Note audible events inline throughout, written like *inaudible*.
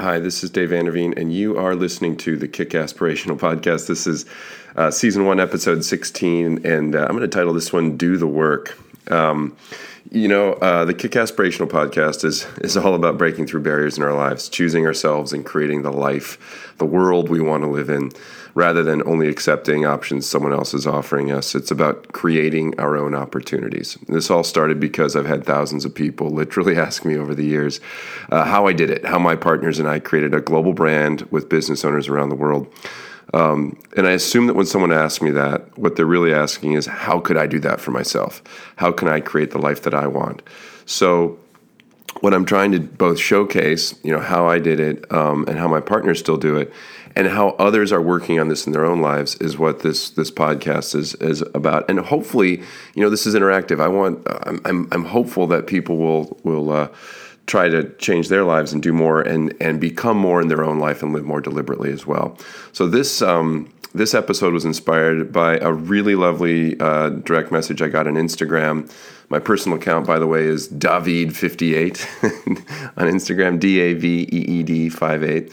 Hi, this is Dave Vanderveen, and you are listening to the Kick Aspirational Podcast. This is uh, season one, episode 16, and uh, I'm going to title this one Do the Work. Um, you know, uh, the Kick Aspirational Podcast is, is all about breaking through barriers in our lives, choosing ourselves, and creating the life, the world we want to live in rather than only accepting options someone else is offering us. It's about creating our own opportunities. This all started because I've had thousands of people literally *laughs* ask me over the years uh, how I did it, how my partners and I created a global brand with business owners around the world. Um, and I assume that when someone asks me that, what they're really asking is, how could I do that for myself? How can I create the life that I want? So, what I'm trying to both showcase, you know, how I did it um, and how my partners still do it, and how others are working on this in their own lives is what this this podcast is is about. And hopefully, you know, this is interactive. I want I'm I'm, I'm hopeful that people will will uh, try to change their lives and do more and and become more in their own life and live more deliberately as well. So this. Um, this episode was inspired by a really lovely uh, direct message I got on Instagram. My personal account, by the way, is David58 *laughs* on Instagram, D A V E E D 58.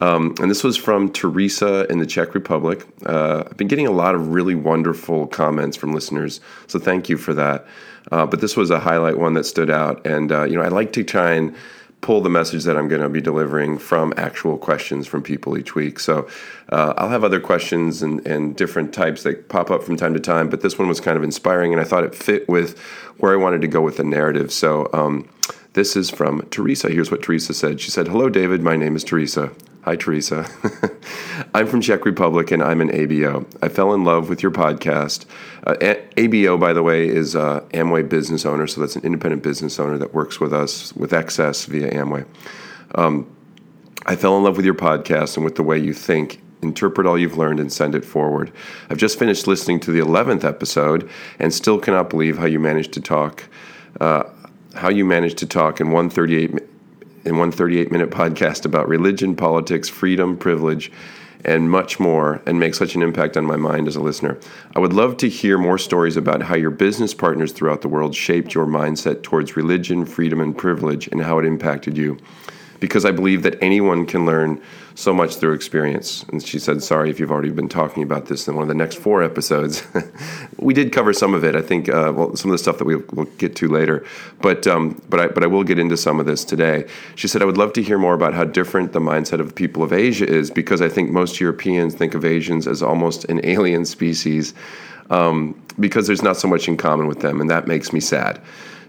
Um, and this was from Teresa in the Czech Republic. Uh, I've been getting a lot of really wonderful comments from listeners, so thank you for that. Uh, but this was a highlight one that stood out, and uh, you know I like to try and pull the message that I'm going to be delivering from actual questions from people each week. So uh, I'll have other questions and, and different types that pop up from time to time, but this one was kind of inspiring, and I thought it fit with where I wanted to go with the narrative. So um, this is from Teresa. Here's what Teresa said. She said, "Hello, David. My name is Teresa. Hi, Teresa. *laughs* I'm from Czech Republic and I'm an ABO. I fell in love with your podcast. Uh, ABO, by the way, is uh, Amway business owner, so that's an independent business owner that works with us with excess via Amway. Um, I fell in love with your podcast and with the way you think. Interpret all you've learned and send it forward. I've just finished listening to the 11th episode and still cannot believe how you managed to talk. Uh, how you managed to talk in 138 in one 38 minute podcast about religion, politics, freedom, privilege, and much more, and make such an impact on my mind as a listener. I would love to hear more stories about how your business partners throughout the world shaped your mindset towards religion, freedom, and privilege, and how it impacted you because I believe that anyone can learn so much through experience. And she said, Sorry if you've already been talking about this in one of the next four episodes. *laughs* we did cover some of it. I think, uh, well, some of the stuff that we will get to later. But, um, but, I, but I will get into some of this today. She said, I would love to hear more about how different the mindset of the people of Asia is because I think most Europeans think of Asians as almost an alien species um, because there's not so much in common with them. And that makes me sad.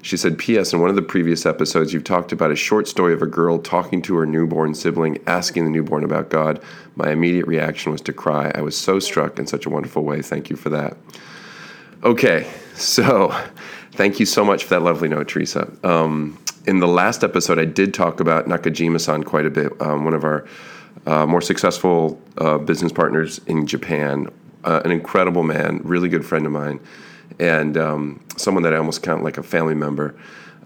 She said, P.S. In one of the previous episodes, you've talked about a short story of a girl talking to her newborn sibling, asking the newborn about God. My immediate reaction was to cry. I was so struck in such a wonderful way. Thank you for that. Okay, so thank you so much for that lovely note, Teresa. Um, in the last episode, I did talk about Nakajima san quite a bit, um, one of our uh, more successful uh, business partners in Japan, uh, an incredible man, really good friend of mine and um, someone that I almost count like a family member.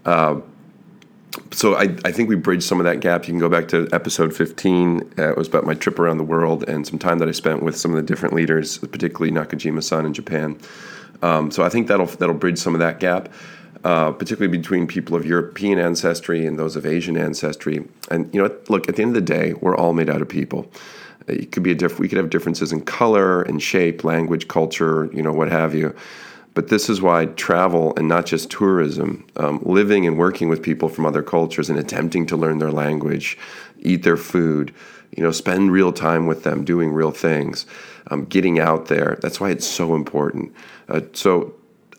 Uh, so I, I think we bridged some of that gap. You can go back to episode 15. Uh, it was about my trip around the world and some time that I spent with some of the different leaders, particularly Nakajima-san in Japan. Um, so I think that'll that'll bridge some of that gap, uh, particularly between people of European ancestry and those of Asian ancestry. And you know, look, at the end of the day, we're all made out of people. It could be a diff- we could have differences in color and shape, language, culture, you know, what have you. But this is why travel and not just tourism, um, living and working with people from other cultures and attempting to learn their language, eat their food, you know, spend real time with them, doing real things, um, getting out there. That's why it's so important. Uh, so,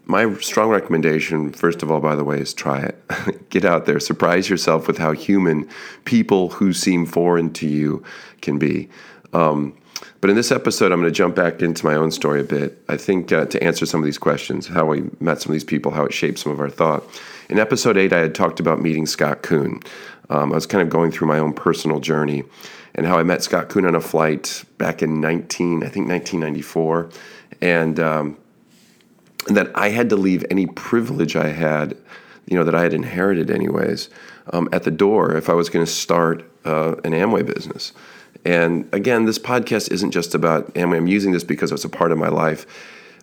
my strong recommendation, first of all, by the way, is try it. *laughs* Get out there, surprise yourself with how human people who seem foreign to you can be. Um, but in this episode, I'm going to jump back into my own story a bit. I think uh, to answer some of these questions, how we met some of these people, how it shaped some of our thought. In episode eight, I had talked about meeting Scott Kuhn. Um, I was kind of going through my own personal journey and how I met Scott Kuhn on a flight back in 19, I think 1994, and um, and that I had to leave any privilege I had, you know, that I had inherited anyways, um, at the door if I was going to start uh, an Amway business. And again, this podcast isn't just about Amway. I'm using this because it's a part of my life.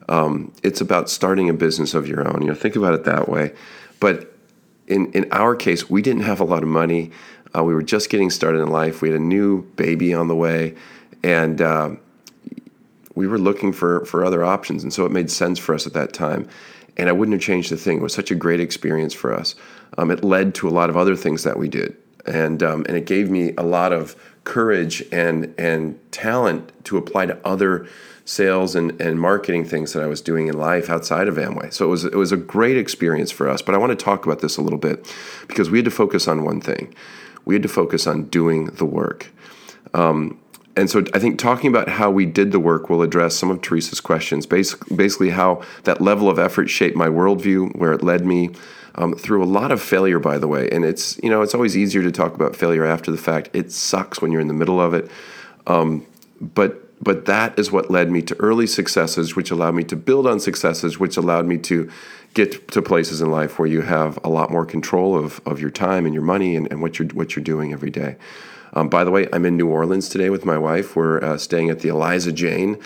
Um, it's about starting a business of your own. You know, think about it that way. But in in our case, we didn't have a lot of money. Uh, we were just getting started in life. We had a new baby on the way, and uh, we were looking for for other options. And so it made sense for us at that time. And I wouldn't have changed a thing. It was such a great experience for us. Um, it led to a lot of other things that we did, and um, and it gave me a lot of courage and and talent to apply to other sales and, and marketing things that I was doing in life outside of Amway. So it was it was a great experience for us. But I want to talk about this a little bit because we had to focus on one thing. We had to focus on doing the work. Um, and so I think talking about how we did the work will address some of Teresa's questions. Basically, basically how that level of effort shaped my worldview, where it led me um, through a lot of failure, by the way. And it's you know it's always easier to talk about failure after the fact. It sucks when you're in the middle of it. Um, but but that is what led me to early successes, which allowed me to build on successes, which allowed me to get to places in life where you have a lot more control of, of your time and your money and, and what you're what you're doing every day. Um, by the way, I'm in New Orleans today with my wife. We're uh, staying at the Eliza Jane,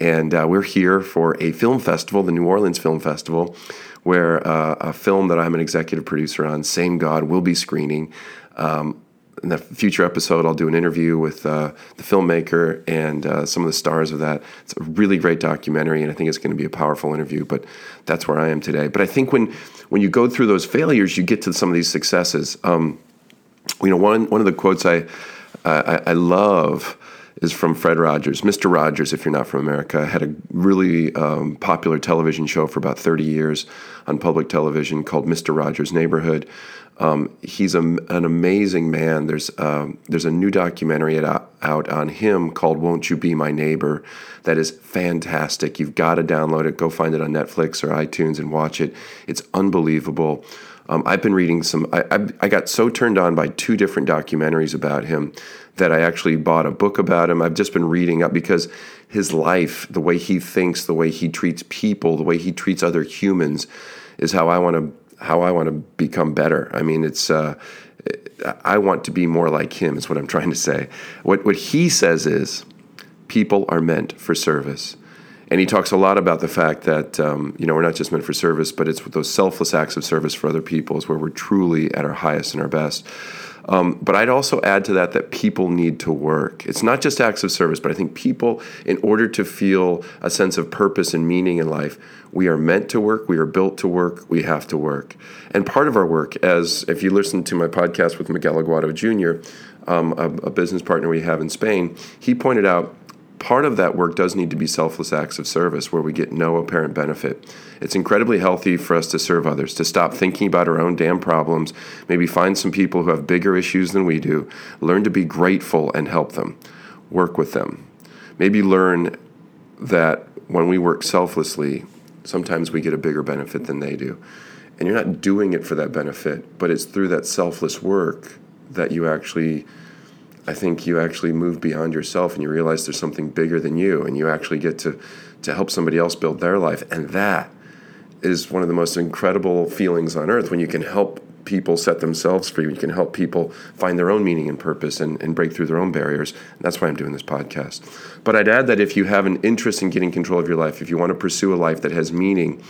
and uh, we're here for a film festival, the New Orleans Film Festival, where uh, a film that I'm an executive producer on, Same God, will be screening. Um, in the future episode, I'll do an interview with uh, the filmmaker and uh, some of the stars of that. It's a really great documentary, and I think it's going to be a powerful interview. But that's where I am today. But I think when when you go through those failures, you get to some of these successes. Um, you know, one one of the quotes I I, I love is from Fred Rogers. Mr. Rogers, if you're not from America, had a really um, popular television show for about 30 years on public television called Mr. Rogers' Neighborhood. Um, he's a, an amazing man. There's um, there's a new documentary out on him called "Won't You Be My Neighbor" that is fantastic. You've got to download it. Go find it on Netflix or iTunes and watch it. It's unbelievable. Um, I've been reading some. I, I, I got so turned on by two different documentaries about him that I actually bought a book about him. I've just been reading up because his life, the way he thinks, the way he treats people, the way he treats other humans, is how I want to how I want to become better. I mean, it's uh, I want to be more like him. Is what I'm trying to say. What what he says is, people are meant for service, and he talks a lot about the fact that um, you know we're not just meant for service, but it's those selfless acts of service for other people is where we're truly at our highest and our best. Um, but I'd also add to that that people need to work. It's not just acts of service, but I think people, in order to feel a sense of purpose and meaning in life, we are meant to work, we are built to work, we have to work. And part of our work, as if you listen to my podcast with Miguel Aguado Jr., um, a, a business partner we have in Spain, he pointed out part of that work does need to be selfless acts of service where we get no apparent benefit. It's incredibly healthy for us to serve others, to stop thinking about our own damn problems, maybe find some people who have bigger issues than we do, learn to be grateful and help them, work with them. Maybe learn that when we work selflessly, sometimes we get a bigger benefit than they do. And you're not doing it for that benefit, but it's through that selfless work that you actually I think you actually move beyond yourself and you realize there's something bigger than you and you actually get to to help somebody else build their life and that is one of the most incredible feelings on earth when you can help people set themselves free, when you can help people find their own meaning and purpose and, and break through their own barriers. And that's why I'm doing this podcast. But I'd add that if you have an interest in getting control of your life, if you want to pursue a life that has meaning,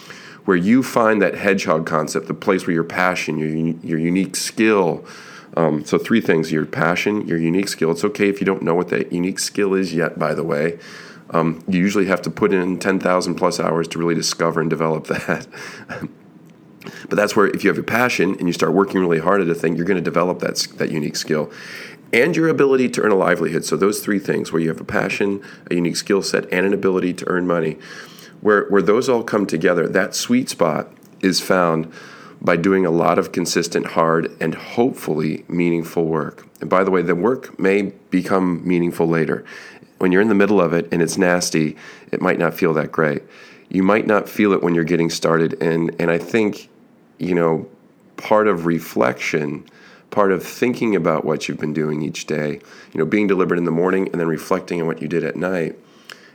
where you find that hedgehog concept, the place where your passion, your, your unique skill, um, so, three things your passion, your unique skill. It's okay if you don't know what that unique skill is yet, by the way. Um, you usually have to put in 10,000 plus hours to really discover and develop *laughs* that. but that's where, if you have your passion and you start working really hard at a thing, you're going to develop that, that unique skill. And your ability to earn a livelihood. So, those three things where you have a passion, a unique skill set, and an ability to earn money, where, where those all come together, that sweet spot is found by doing a lot of consistent, hard, and hopefully meaningful work. And by the way, the work may become meaningful later. When you're in the middle of it and it's nasty, it might not feel that great. You might not feel it when you're getting started. And, and I think, you know, part of reflection, part of thinking about what you've been doing each day, you know, being deliberate in the morning and then reflecting on what you did at night,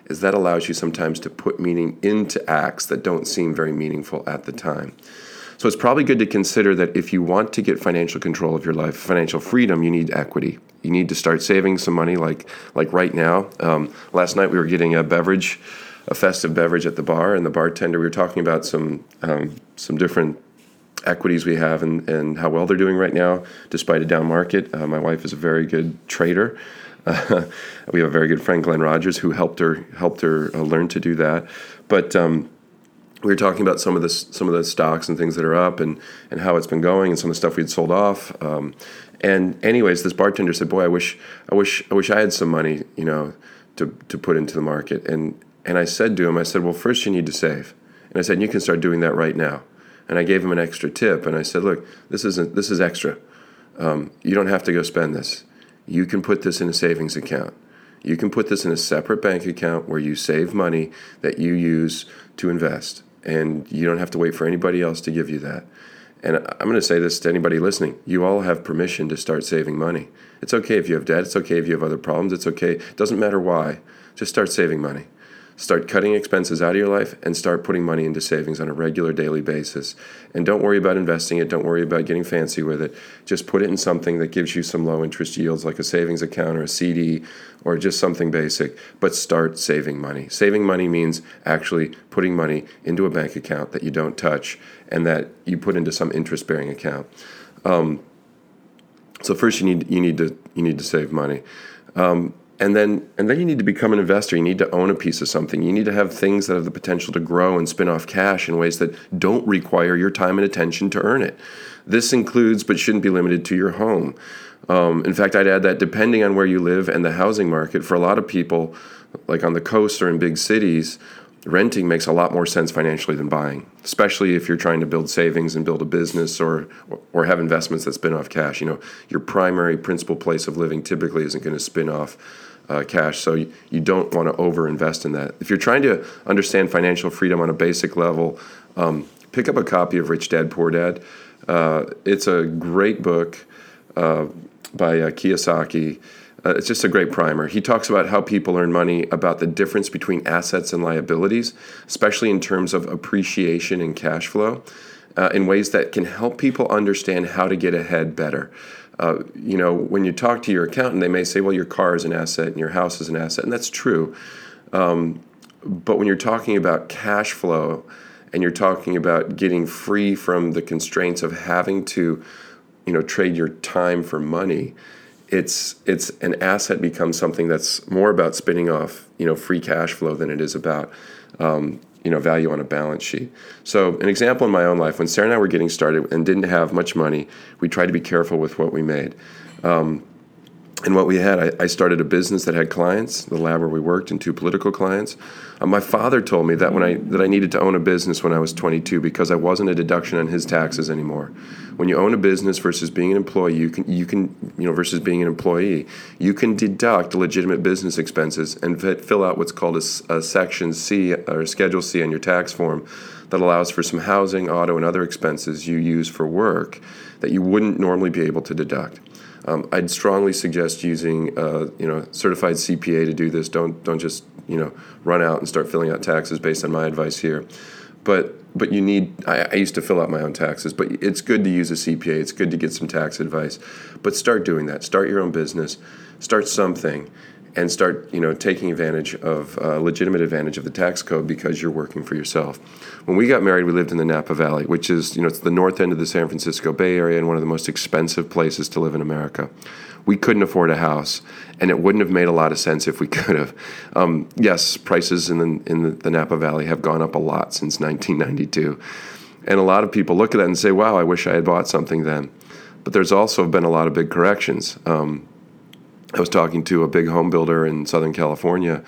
is that allows you sometimes to put meaning into acts that don't seem very meaningful at the time. So it's probably good to consider that if you want to get financial control of your life, financial freedom, you need equity. You need to start saving some money, like like right now. Um, last night we were getting a beverage, a festive beverage at the bar, and the bartender we were talking about some um, some different equities we have and, and how well they're doing right now, despite a down market. Uh, my wife is a very good trader. Uh, *laughs* we have a very good friend, Glenn Rogers, who helped her helped her uh, learn to do that. But um, we were talking about some of the some of the stocks and things that are up and and how it's been going and some of the stuff we'd sold off. Um, and anyways, this bartender said, "Boy, I wish I wish I wish I had some money, you know, to to put into the market." And and I said to him, I said, "Well, first you need to save." And I said, "You can start doing that right now." And I gave him an extra tip, and I said, "Look, this isn't this is extra. Um, you don't have to go spend this. You can put this in a savings account. You can put this in a separate bank account where you save money that you use to invest, and you don't have to wait for anybody else to give you that." And I'm going to say this to anybody listening. You all have permission to start saving money. It's okay if you have debt. It's okay if you have other problems. It's okay. It doesn't matter why. Just start saving money. Start cutting expenses out of your life and start putting money into savings on a regular daily basis. And don't worry about investing it. Don't worry about getting fancy with it. Just put it in something that gives you some low interest yields, like a savings account or a CD or just something basic. But start saving money. Saving money means actually putting money into a bank account that you don't touch and that you put into some interest bearing account. Um, so first you need you need to you need to save money. Um, and then and then you need to become an investor. You need to own a piece of something. You need to have things that have the potential to grow and spin off cash in ways that don't require your time and attention to earn it. This includes, but shouldn't be limited to, your home. Um, in fact, I'd add that depending on where you live and the housing market, for a lot of people, like on the coast or in big cities, renting makes a lot more sense financially than buying, especially if you're trying to build savings and build a business or or have investments that spin off cash. You know, your primary principal place of living typically isn't going to spin off uh, cash. So you, you don't want to overinvest in that. If you're trying to understand financial freedom on a basic level, um, pick up a copy of Rich Dad Poor Dad. Uh, it's a great book uh, by uh, Kiyosaki. Uh, it's just a great primer. He talks about how people earn money, about the difference between assets and liabilities, especially in terms of appreciation and cash flow, uh, in ways that can help people understand how to get ahead better. Uh, you know, when you talk to your accountant, they may say, well, your car is an asset and your house is an asset, and that's true. Um, but when you're talking about cash flow and you're talking about getting free from the constraints of having to, you know, trade your time for money, it's it's an asset becomes something that's more about spinning off, you know, free cash flow than it is about um, you know value on a balance sheet. So an example in my own life, when Sarah and I were getting started and didn't have much money, we tried to be careful with what we made. Um, and what we had, I, I, started a business that had clients, the lab where we worked, and two political clients. Uh, my father told me that when I that I needed to own a business when I was 22 because I wasn't a deduction on his taxes anymore. When you own a business versus being an employee, you can you can you know versus being an employee, you can deduct legitimate business expenses and fill out what's called a, a Section C or Schedule C on your tax form that allows for some housing, auto, and other expenses you use for work that you wouldn't normally be able to deduct. Um, I'd strongly suggest using uh, you know certified CPA to do this. Don't don't just you know run out and start filling out taxes based on my advice here. But but you need. I, I used to fill out my own taxes, but it's good to use a CPA. It's good to get some tax advice. But start doing that. Start your own business. Start something, and start you know taking advantage of uh, legitimate advantage of the tax code because you're working for yourself. When we got married, we lived in the Napa Valley, which is you know it's the north end of the San Francisco Bay Area and one of the most expensive places to live in America. We couldn't afford a house, and it wouldn't have made a lot of sense if we *laughs* could have. Um, yes, prices in the, in the, Napa Valley have gone up a lot since 1992, and a lot of people look at that and say, "Wow, I wish I had bought something then." But there's also been a lot of big corrections. Um, I was talking to a big home builder in Southern California,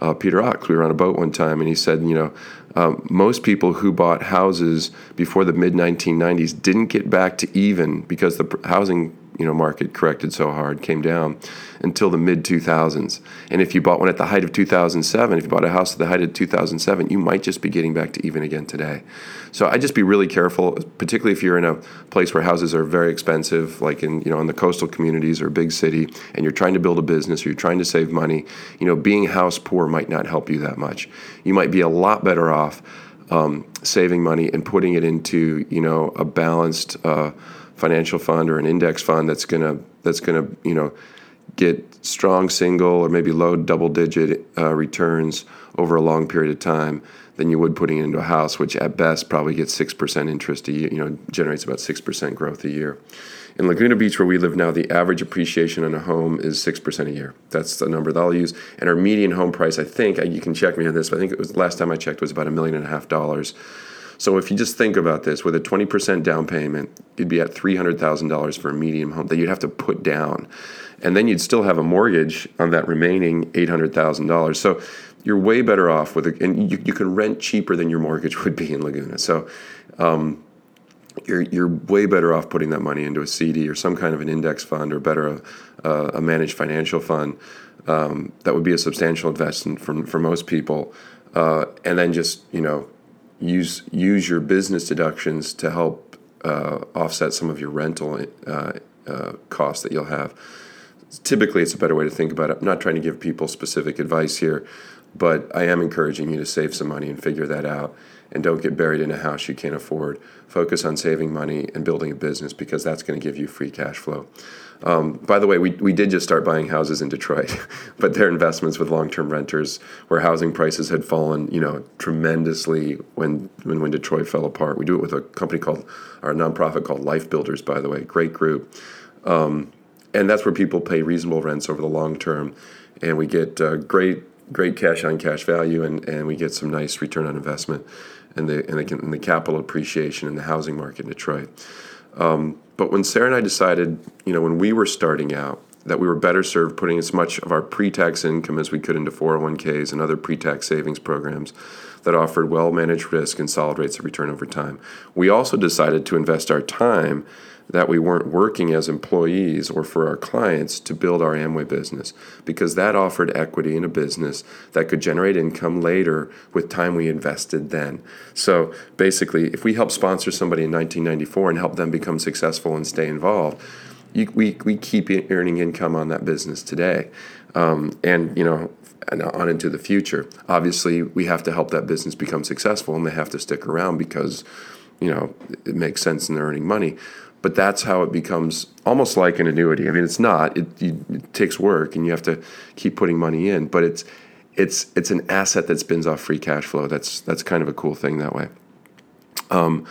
uh, Peter Ox. We were on a boat one time, and he said, you know, um, most people who bought houses before the mid 1990s didn't get back to even because the housing you know market corrected so hard, came down until the mid 2000s. And if you bought one at the height of 2007, if you bought a house at the height of 2007, you might just be getting back to even again today. So I just be really careful, particularly if you're in a place where houses are very expensive, like in you know in the coastal communities or a big city, and you're trying to build a business or you're trying to save money. You know, being house poor might not help you that much. You might be a lot better off um, saving money and putting it into you know a balanced. Uh, financial fund or an index fund that's gonna that's gonna you know get strong single or maybe low double digit uh, returns over a long period of time than you would putting it into a house, which at best probably gets 6% interest a year, you know, generates about 6% growth a year. In Laguna Beach, where we live now, the average appreciation on a home is 6% a year. That's the number that I'll use. And our median home price, I think, you can check me on this, but I think it was last time I checked was about a million and a half dollars. So if you just think about this, with a 20% down payment, you'd be at $300,000 for a medium home that you'd have to put down. And then you'd still have a mortgage on that remaining $800,000. So you're way better off with it, and you, you can rent cheaper than your mortgage *laughs* would be in Laguna. So um, you're, you're way better off putting that money into a CD or some kind of an index fund or better a, a managed financial fund. Um, that would be a substantial investment for, for most people. Uh, and then just, you know, use use your business deductions to help uh, offset some of your rental uh, uh, costs that you'll have. Typically, it's a better way to think about it. I'm not trying to give people specific advice here, but I am encouraging you to save some money and figure that out. And don't get buried in a house you can't afford. Focus on saving money and building a business because that's going to give you free cash flow. Um, by the way, we, we did just start buying houses in Detroit, *laughs* but they're investments with long term renters where housing prices had fallen, you know, tremendously when, when when Detroit fell apart. We do it with a company called our nonprofit called Life Builders, by the way, great group, um, and that's where people pay reasonable rents over the long term, and we get uh, great great cash on cash value, and, and we get some nice return on investment, and the and the, and the capital appreciation in the housing market in Detroit. Um, but when Sarah and I decided, you know, when we were starting out, that we were better served putting as much of our pre tax income as we could into 401ks and other pre tax savings programs that offered well managed risk and solid rates of return over time. We also decided to invest our time that we weren't working as employees or for our clients to build our Amway business because that offered equity in a business that could generate income later with time we invested then. So basically, if we help sponsor somebody in 1994 and help them become successful and stay involved, you, we, we keep earning income on that business today. Um, and, you know, and on into the future. Obviously, we have to help that business become successful and they have to stick around because, you know, it makes sense and they're earning money but that's how it becomes almost like an annuity. I mean, it's not. It, it, takes work, and you have to keep putting money in. But it's it's it's an asset that spins off free cash flow. That's that's kind of a cool thing that way. Um,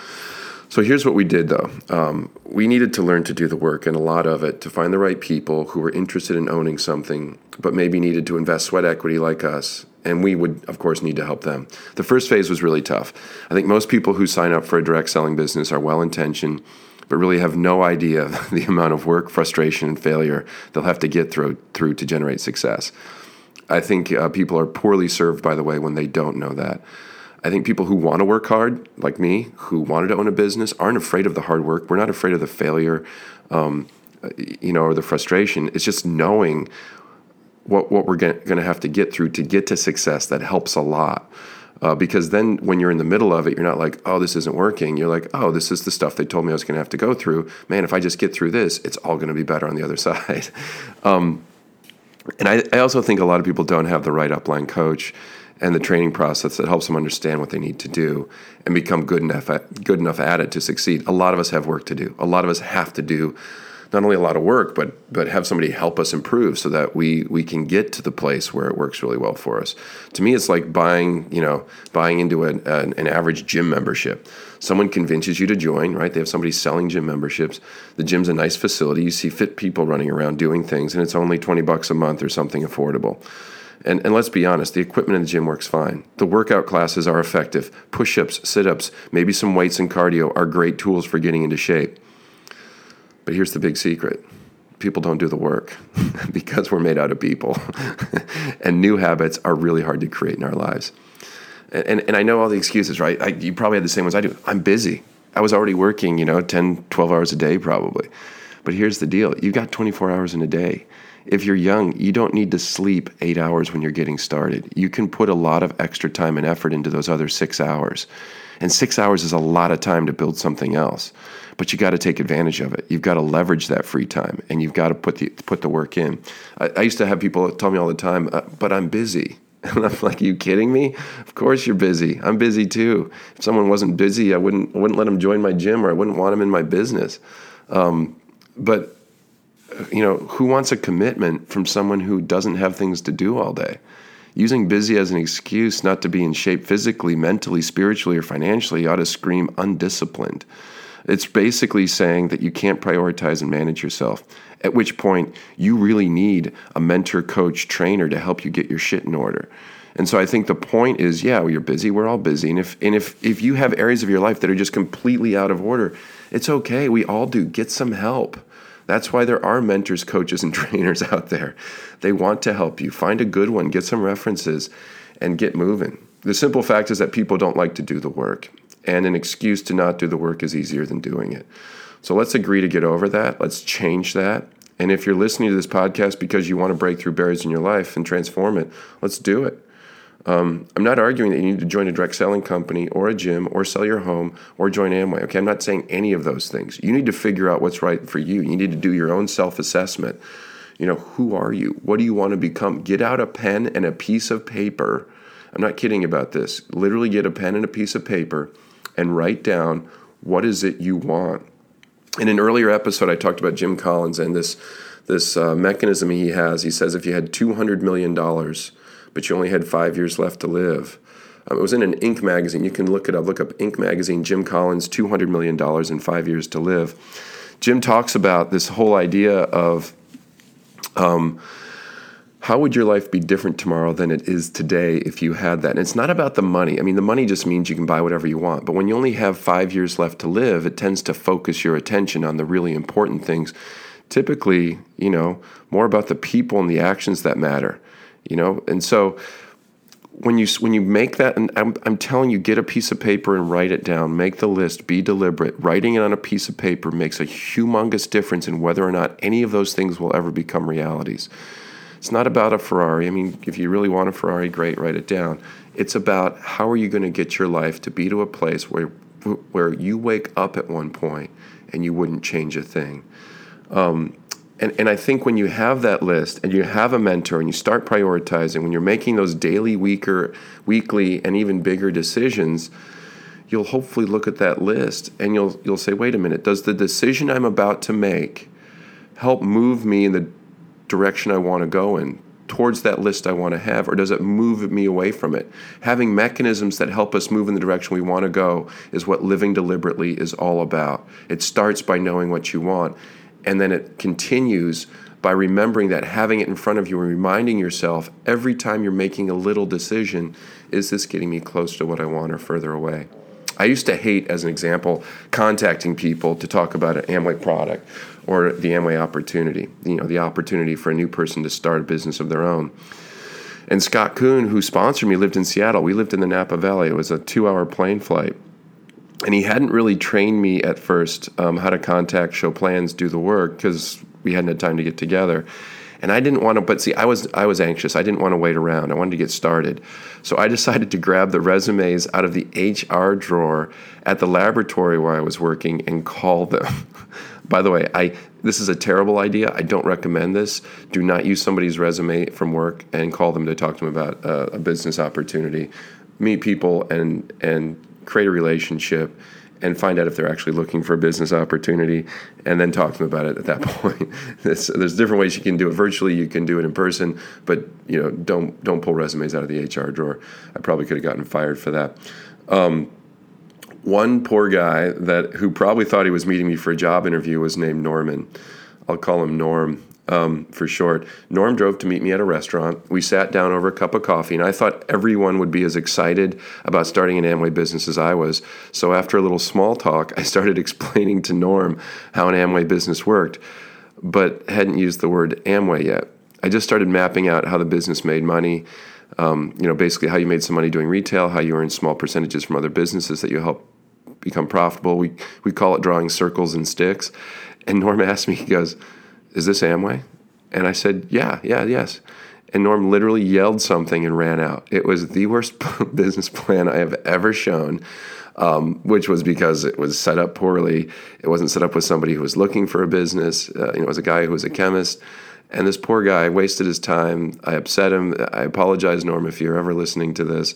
so here's what we did though. Um, we needed to learn to do the work and a lot of it to find the right people who were interested in owning something, but maybe needed to invest sweat equity like us. And we would, of course, need to help them. The first phase was really tough. I think most people who sign up for a direct selling business are well intentioned but really have no idea *laughs* the amount of work, frustration, and failure they'll have to get through, through to generate success. I think uh, people are poorly served, by the way, when they don't know that. I think people who want to work hard, like me, who wanted to own a business, aren't afraid of the hard work. We're not afraid of the failure, um, you know, or the frustration. It's just knowing what what we're going to have to get through to get to success that helps a lot. Uh, because then when you're in the middle of it, you're not like, oh, this isn't working. You're like, oh, this is the stuff they told me I was going to have to go through. Man, if I just get through this, it's all going to be better on the other *laughs* side. um, and I, I also think a lot of people don't have the right upline coach and the training process that helps them understand what they need to do and become good enough at, good enough at it to succeed. A lot of us have work to do. A lot of us have to do not only a lot of work, but but have somebody help us improve so that we we can get to the place where it works really well for us. To me, it's like buying you know buying into an, an, average gym membership. Someone convinces you to join, right? They have somebody selling gym memberships. The gym's a nice facility. You see fit people running around doing things, and it's only twenty bucks a month or something affordable. And, and let's be honest, the equipment in the gym works fine. The workout classes are effective. Push ups, sit ups, maybe some weights and cardio are great tools for getting into shape. But here's the big secret people don't do the work *laughs* because we're made out of people. *laughs* and new habits are really hard to create in our lives. And, and, and I know all the excuses, right? I, you probably had the same ones I do. I'm busy. I was already working, you know, 10, 12 hours a day probably. But here's the deal you've got 24 hours in a day. If you're young, you don't need to sleep eight hours when you're getting started. You can put a lot of extra time and effort into those other six hours. And six hours is a lot of time to build something else but you got to take advantage of it. You've got to leverage that free time, and you've got to put the put the work in. I, I used to have people tell me all the time, uh, "But I'm busy." *laughs* And I'm like, you kidding me? Of course you're busy. I'm busy too. If someone wasn't busy, I wouldn't I wouldn't let them join my gym or I wouldn't want them in my business. Um, but you know, who wants a commitment from someone who doesn't have things to do all day? Using busy as an excuse not to be in shape physically, mentally, spiritually, or financially ought to scream undisciplined. It's basically saying that you can't prioritize and manage yourself, at which point you really need a mentor, coach, trainer to help you get your shit in order. And so I think the point is, yeah, well, you're busy. We're all busy. And if and if if you have areas of your life that are just completely out of order, it's okay. We all do. Get some help. That's why there are mentors, coaches, and *laughs* trainers out there. They want to help you. Find a good one, get some references, and get moving. The simple fact is that people don't like to do the work, and an excuse to not do the work is easier than doing it. So let's agree to get over that. Let's change that. And if you're listening to this podcast because you want to break through barriers in your life and transform it, let's do it. Um, I'm not arguing that you need to join a direct selling company or a gym or sell your home or join Amway. Okay, I'm not saying any of those things. You need to figure out what's right for you. You need to do your own self assessment. You know, who are you? What do you want to become? Get out a pen and a piece of paper. I'm not kidding about this. Literally get a pen and a piece of paper and write down what is it you want. In an earlier episode, I talked about Jim Collins and this this uh, mechanism he has. He says if you had 200 million dollars but you only had five years left to live. Um, it was in an Inc. magazine. You can look it up. Look up Inc. magazine, Jim Collins, $200 million in five years to live. Jim talks about this whole idea of um, how would your life be different tomorrow than it is today if you had that? And it's not about the money. I mean, the money just means you can buy whatever you want. But when you only have five years left to live, it tends to focus your attention on the really important things. Typically, you know, more about the people and the actions that matter you know and so when you when you make that and I'm, I'm telling you get a piece of paper and write it down make the list be deliberate writing it on a piece of paper makes a humongous difference in whether or not any of those things will ever become realities it's not about a ferrari. I mean if you really want a ferrari great write it down. It's about how are you going to get your life to be to a place where where you wake up at one point and you wouldn't change a thing. Um, and, and I think when you have that list and you have a mentor and you start prioritizing, when you're making those daily, weaker, weekly, and even bigger decisions, you'll hopefully look at that list and you'll you'll say, wait a minute, does the decision I'm about to make help move me in the direction I want to go in? towards that list I want to have, or does it move me away from it? Having mechanisms that help us move in the direction we want to go is what living deliberately is all about. It starts by knowing what you want, and then it continues by remembering that having it in front of you and reminding yourself every time you're making a little decision is this getting me close to what I want or further away? I used to hate, as an example, contacting people to talk about an Amway product or the Amway opportunity, you know, the opportunity for a new person to start a business of their own. And Scott Kuhn, who sponsored me, lived in Seattle. We lived in the Napa Valley. It was a two hour plane flight and he hadn't really trained me at first um, how to contact, show plans, do the work because we hadn't had time to get together. And I didn't want to, but see, I was I was anxious. I didn't want to wait around. I wanted to get started. So I *laughs* decided to grab the resumes out of the HR drawer at the laboratory where I was working and call them. *laughs* By the way, I this is a terrible idea. I don't recommend this. Do not use somebody's resume from work and call them to talk to them about uh, a business opportunity. Meet people and and create a relationship and find out if they're actually looking for a business opportunity and then talk to them about it at that *laughs* point. There's, different ways you can do it virtually you can do it in person but you know don't don't pull resumes out of the hr drawer. I probably could have gotten fired for that. Um, one poor guy that who probably thought he was meeting me for a job interview was named norman. I'll call him norm um, for short. Norm drove to meet me at a restaurant. We sat down over a cup of coffee, and I thought everyone would be as excited about starting an Amway business as I was. So after a little small talk, *laughs* I started explaining to Norm how an Amway business worked, but hadn't used the word Amway yet. I just started mapping out how the business made money. Um, you know, basically how you made some money doing retail, how you earn small percentages from other businesses that you help become profitable. We we call it drawing circles and sticks. And Norm *laughs* asked me, he goes is this Amway? And I said, Yeah, yeah, yes. And Norm literally yelled something and ran out. It was the worst *laughs* business plan I have ever shown, um, which was because it was set up poorly. It wasn't set up with somebody who was looking for a business. Uh, you know, it was a guy who was a chemist. And this poor guy wasted his time. I upset him. I apologize, Norm, if you're ever listening to this.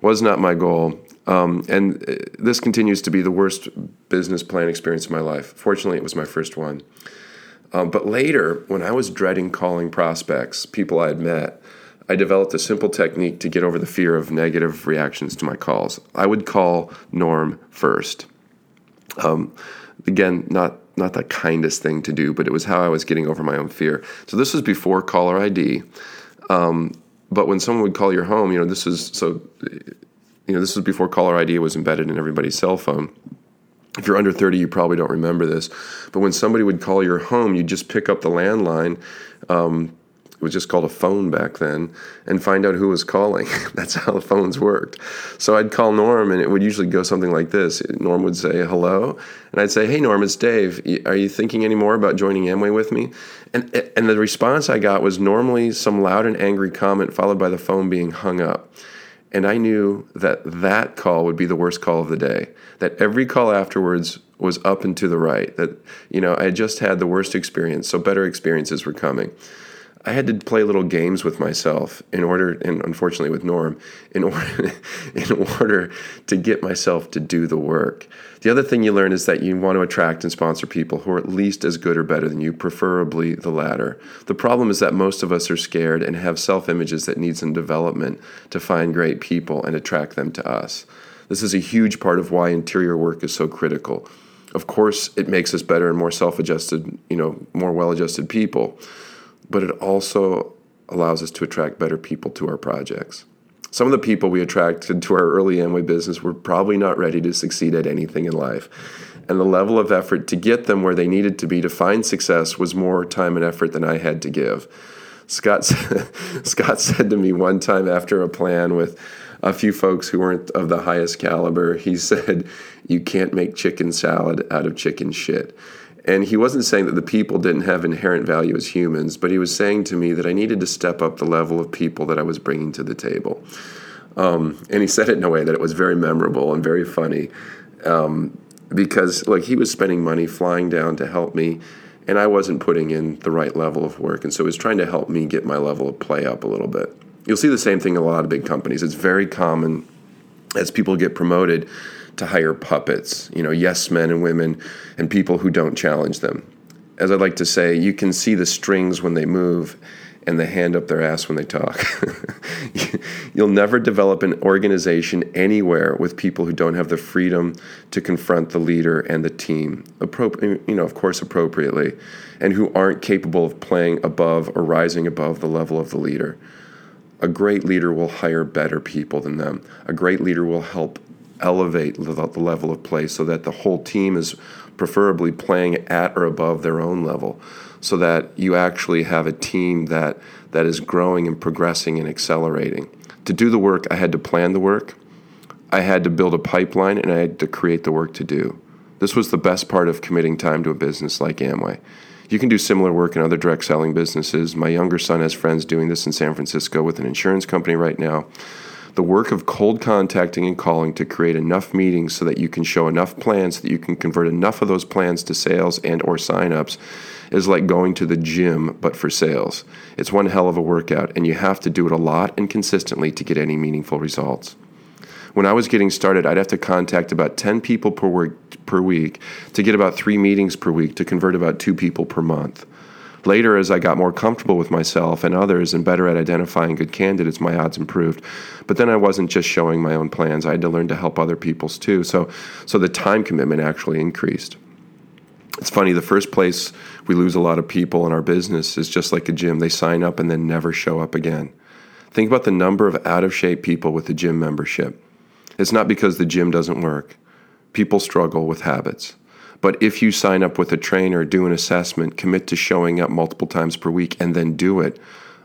Was not my goal. Um, and uh, this continues to be the worst business plan experience of my life. Fortunately, it was my first one. Um, but later, when I was dreading calling prospects, people I had met, I developed a simple technique to get over the fear of negative reactions to my calls. I would call Norm first. Um, again, not not the kindest thing to do, but it was how I was getting over my own fear. So this was before caller ID. Um, but when someone would call your home, you know, this is so, you know, this was before caller ID was embedded in everybody's cell phone. If you're under 30, you probably don't remember this. But when somebody would call your home, you'd just pick up the landline. Um, it was just called a phone back then, and find out who was calling. *laughs* That's how the phones worked. So I'd call Norm, and it would usually go something like this Norm would say, Hello. And I'd say, Hey, Norm, it's Dave. Are you thinking any more about joining Amway with me? And, and the response I got was normally some loud and angry comment, followed by the phone being hung up. And I knew that that call would be the worst call of the day, that every call afterwards was up and to the right, that, you know, I just had the worst experience, so better experiences were coming. I had to play little games with myself in order, and unfortunately with Norm, in order, *laughs* in order to get myself to do the work. The other thing you learn is that you want to attract and sponsor people who are at least as good or better than you, preferably the latter. The problem is that most of us are scared and have self images that need some development to find great people and attract them to us. This is a huge part of why interior work is so critical. Of course, it makes us better and more self-adjusted, you know, more well-adjusted people but it also allows us to attract better people to our projects. Some of the people we attracted to our early Amway business were probably not ready to succeed at anything in life. And the level of effort to get them where they needed to be to find success was more time and effort than I had to give. Scott, *laughs* Scott said to me one time after a plan with a few folks who weren't of the highest caliber, he said, You can't make chicken salad out of chicken shit. And he wasn't saying that the people didn't have inherent value as humans, but he was saying to me that I needed to step up the level of people that I was bringing to the table. Um, and he said it in a way that it was very memorable and very funny um, because, like, he was spending money flying down to help me, and I wasn't putting in the right level of work. And so he was trying to help me get my level of play up a little bit. You'll see the same thing in a lot of big companies. It's very common as people get promoted to hire puppets, you know, yes men and women, and people who don't challenge them. As I like to say, you can see the strings when they move and the hand up their ass when they talk. *laughs* You'll never develop an organization anywhere with people who don't have the freedom to confront the leader and the team, appro- you know, of course, appropriately, and who aren't capable of playing above or rising above the level of the leader. A great leader will hire better people than them. A great leader will help elevate the, the level of play so that the whole team is preferably playing at or above their own level so that you actually have a team that that is growing and progressing and accelerating. To do the work, I had to plan the work, I had to build a pipeline, and I had to create the work to do. This was the best part of committing time to a business like Amway. You can do similar work in other direct selling businesses. My younger son has friends doing this in San Francisco with an insurance company right now. The work of cold contacting and calling to create enough meetings so that you can show enough plans so that you can convert enough of those plans to sales and or signups is like going to the gym but for sales. It's one hell of a workout and you have to do it a lot and consistently to get any meaningful results. When I was getting started, I'd have to contact about 10 people per week, per week to get about 3 meetings per week to convert about 2 people per month. Later, as I got more comfortable with myself and others and better at identifying good candidates, my odds improved. But then I wasn't just showing my own plans. I had to learn to help other people's too. So, so the time commitment actually increased. It's funny, the first place we lose a lot of people in our business is just like a gym. They sign up and then never show up again. Think about the number of out of shape people with a gym membership. It's not because the gym doesn't work, people struggle with habits. But if you sign up with a trainer, do an assessment, commit to showing up multiple times per week, and then do it,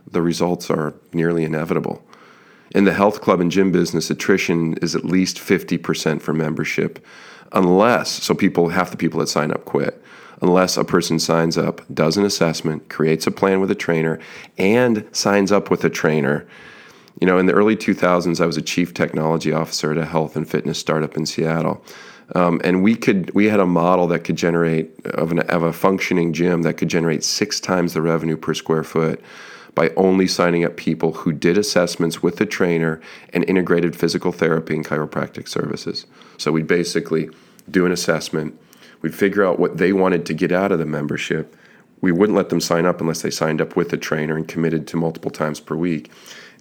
the results are nearly inevitable. In the health club and gym business, attrition is at least 50% for membership, unless, so people, half the people that sign up quit, unless a person signs up, does an assessment, creates a plan with a trainer, and signs up with a trainer. You know, in the early 2000s, I was a chief technology officer at a health and fitness startup in Seattle. Um, and we could we had a model that could generate of, an, of a functioning gym that could generate six times the revenue per square foot by only signing up people who did assessments with the trainer and integrated physical therapy and chiropractic services. So we'd basically do an assessment, we'd figure out what they wanted to get out of the membership, we wouldn't let them sign up unless they signed up with a trainer and committed to multiple times per week.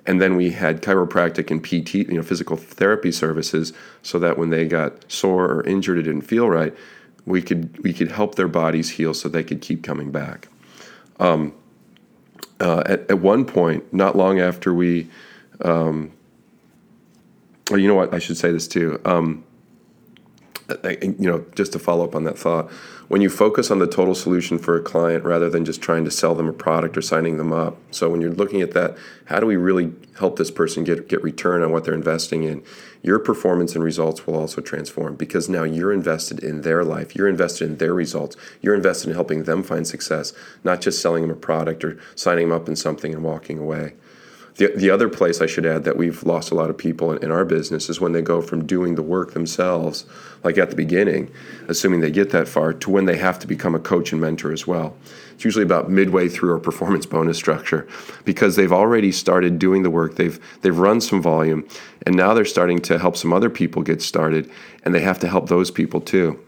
And then we had chiropractic and PT, you know, physical therapy services, so that when they got sore or injured or didn't feel right, we could we could help their bodies heal so they could keep coming back. Um, uh, at, at one point, not long after we, um, or you know what, I should say this too. Um, you know, just to follow up on that thought, when you focus on the total solution for a client rather than just trying to sell them a product or signing them up. So when you're looking at that, how do we really help this person get get return on what they're investing in? Your performance and results will also transform because now you're invested in their life, you're invested in their results, you're invested in helping them find success, not just selling them a product or signing them up in something and walking away. The, the other place I should add that we've lost a lot of people in, in, our business is when they go from doing the work themselves, like at the beginning, assuming they get that far, to when they have to become a coach and mentor as well. It's usually about midway through our performance bonus structure because they've already started doing the work, they've, they've run some volume, and now they're starting to help some other people get started, and they have to help those people too.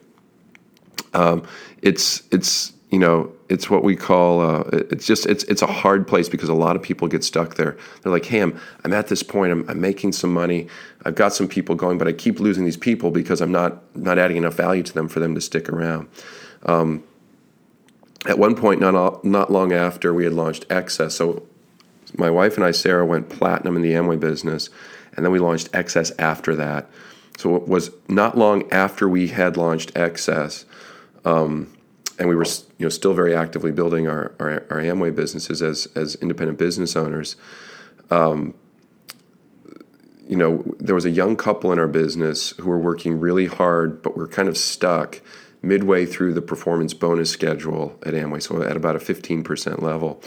Um, it's, it's, you know, it's what we call uh, it's just it's it's a hard place because a lot of people get stuck there. They're like, "Hey, I'm I'm at this point. I'm, I'm making some money. I've got some people going, but I keep losing these people because I'm not not adding enough value to them for them to stick around." Um, at one point, not not long after we had launched XS, so my wife and I, Sarah, went platinum in the Amway business, and then we launched XS after that. So it was not long after we had launched XS. Um, and we were you know still very actively building our, our, our Amway businesses as as independent business owners. Um, you know, there was a young couple in our business who were working really hard, but we're kind of stuck midway through the performance bonus schedule at Amway, so at about a 15% level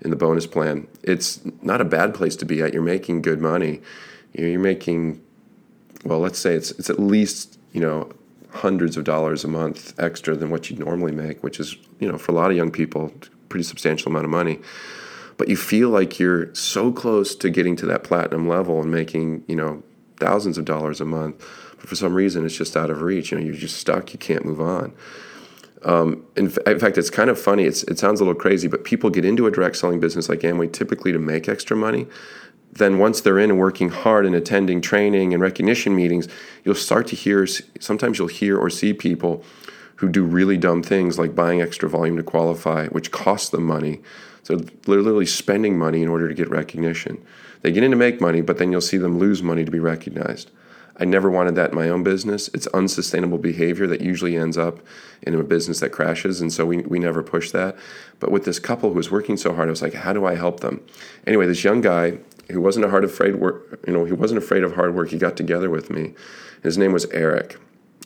in the bonus plan. It's not a bad place to be at. You're making good money. You're making, well, let's say it's it's at least you know hundreds of dollars a month extra than what you'd normally make, which is, you know, for a lot of young people, pretty substantial amount of money. But you feel like you're so close to getting to that platinum level and making, you know, thousands of dollars a month. But for some reason, it's just out of reach. You know, you're just stuck. You can't move on. Um, in, in, fact, it's kind of funny. It's, it sounds a little crazy, but people get into a direct selling business like Amway typically to make extra money then once they're in and working hard and attending training and recognition meetings, you'll start to hear, sometimes you'll hear or see people who do really dumb things like buying extra volume to qualify, which costs them money. So they're literally spending money in order to get recognition. They get in to make money, but then you'll see them lose money to be recognized. I never wanted that in my own business. It's unsustainable behavior that usually ends up in a business that crashes, and so we, we never push that. But with this couple who was working so hard, I was like, how do I help them? Anyway, this young guy who wasn't a hard afraid work, you know, he wasn't afraid of hard work. He got together with me. His name was Eric.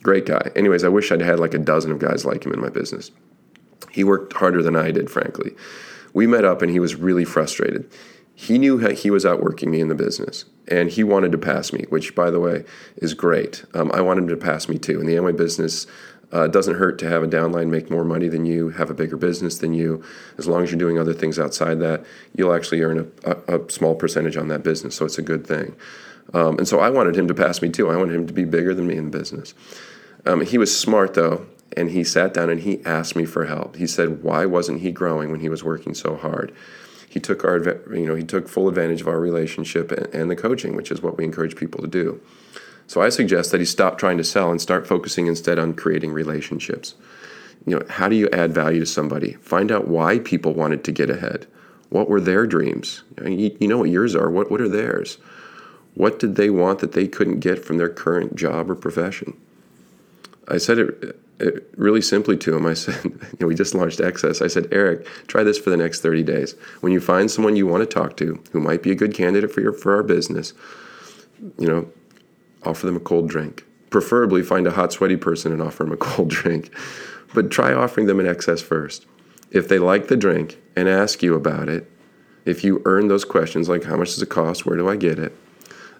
Great guy. Anyways, I wish I'd had like a dozen of guys like him in my business. He worked harder than I did, frankly. We met up and he was really frustrated. He knew he was outworking me in the business and he wanted to pass me, which, by the way, is great. Um, I wanted him to pass me too. In the Amway business, uh, it doesn't hurt to have a downline make more money than you, have a bigger business than you. As long as you're doing other things outside that, you'll actually earn a, a, a small percentage on that business. So it's a good thing. Um, and so I wanted him to pass me too. I wanted him to be bigger than me in the business. Um, he was smart though, and he sat down and he asked me for help. He said, "Why wasn't he growing when he was working so hard?" He took our, you know, he took full advantage of our relationship and, and the coaching, which is what we encourage people to do. So I suggest that he stop trying to sell and start focusing instead on creating relationships. You know, how do you add value to somebody? Find out why people wanted to get ahead. What were their dreams? You know what yours are. What, what are theirs? What did they want that they couldn't get from their current job or profession? I said it, it really simply to him. I said, *laughs* you know, we just launched XS. I said, Eric, try this for the next 30 days. When you find someone you want to talk to who might be a good candidate for your for our business, you know, offer them a cold drink. Preferably find a hot, sweaty person and offer them a *laughs* cold drink. But try offering them an XS first. If they like the drink and ask you about it, if you earn those questions like how much does it cost, where do I get it,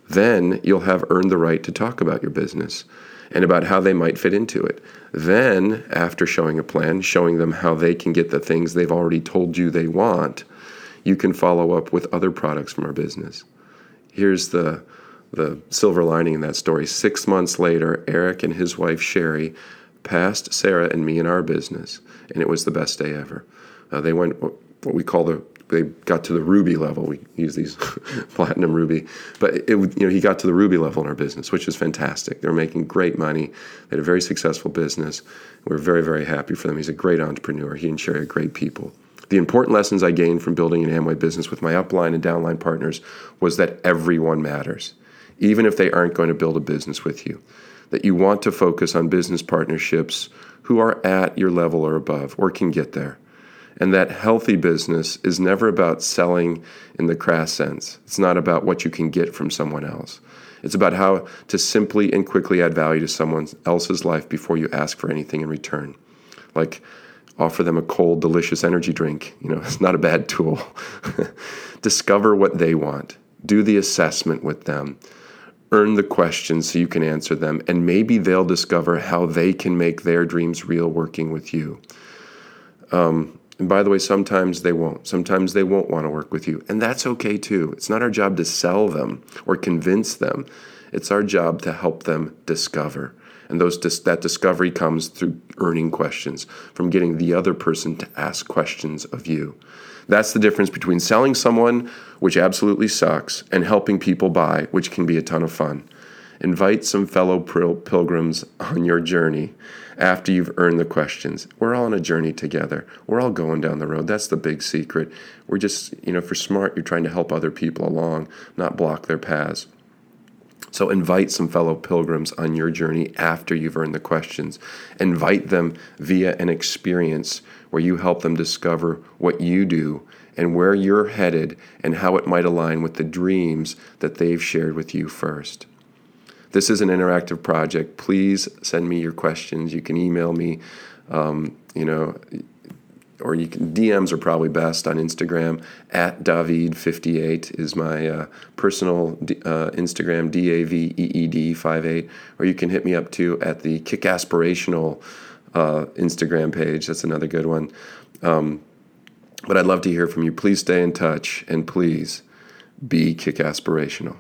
then you'll have earned the right to talk about your business and about how they might fit into it. Then, after showing a plan, showing them how they can get the things they've already told you they want, you can follow up with other products from our business. Here's the the silver lining in that story. Six months later, Eric and his wife Sherry passed Sarah and me in our business, and it was the best day ever. Uh, they went what we call the they got to the ruby level. We use these *laughs* platinum ruby, but it, you know he got to the ruby level in our business, which is fantastic. They're making great money. They had a very successful business. We're very very happy for them. He's a great entrepreneur. He and Sherry are great people. The important lessons I gained from building an Amway business with my upline and downline partners was that everyone matters, even if they aren't going to build a business with you. That you want to focus on business partnerships who are at your level or above or can get there and that healthy business is never about selling in the crass sense. It's not about what you can get from someone else. It's about how to simply and quickly add value to someone else's life before you ask for anything in return. Like offer them a cold, delicious energy drink. You know, *laughs* it's not a bad tool. *laughs* Discover what they want. Do the assessment with them. Earn the questions so you can answer them, and maybe they'll discover how they can make their dreams real working with you. Um, and by the way, sometimes they won't. Sometimes they won't want to work with you. And that's okay too. It's not our job to sell them or convince them. It's our job to help them discover. And those that discovery comes through earning questions, from getting the other person to ask questions of you. That's the difference between selling someone, which absolutely sucks, and helping people buy, which can be a ton of fun. Invite some fellow pilgrims on your journey after you've earned the questions. We're all on a journey together. We're all going down the road. That's the big secret. We're just, you know, for smart, you're trying to help other people along, not block their paths. So invite some fellow pilgrims on your journey after you've earned the questions. Invite them via an experience where you help them discover what you do and where you're headed and how it might align with the dreams that they've shared with you first. This is an interactive project. Please send me your questions. You can email me, um, you know, or you can DMs are probably best on Instagram. At Daveed58 is my uh, personal uh, Instagram, D A V E E D 58. Or you can hit me up too at the Kick Aspirational uh, Instagram page. That's another good one. Um, but I'd love to hear from you. Please stay in touch and please be kick aspirational.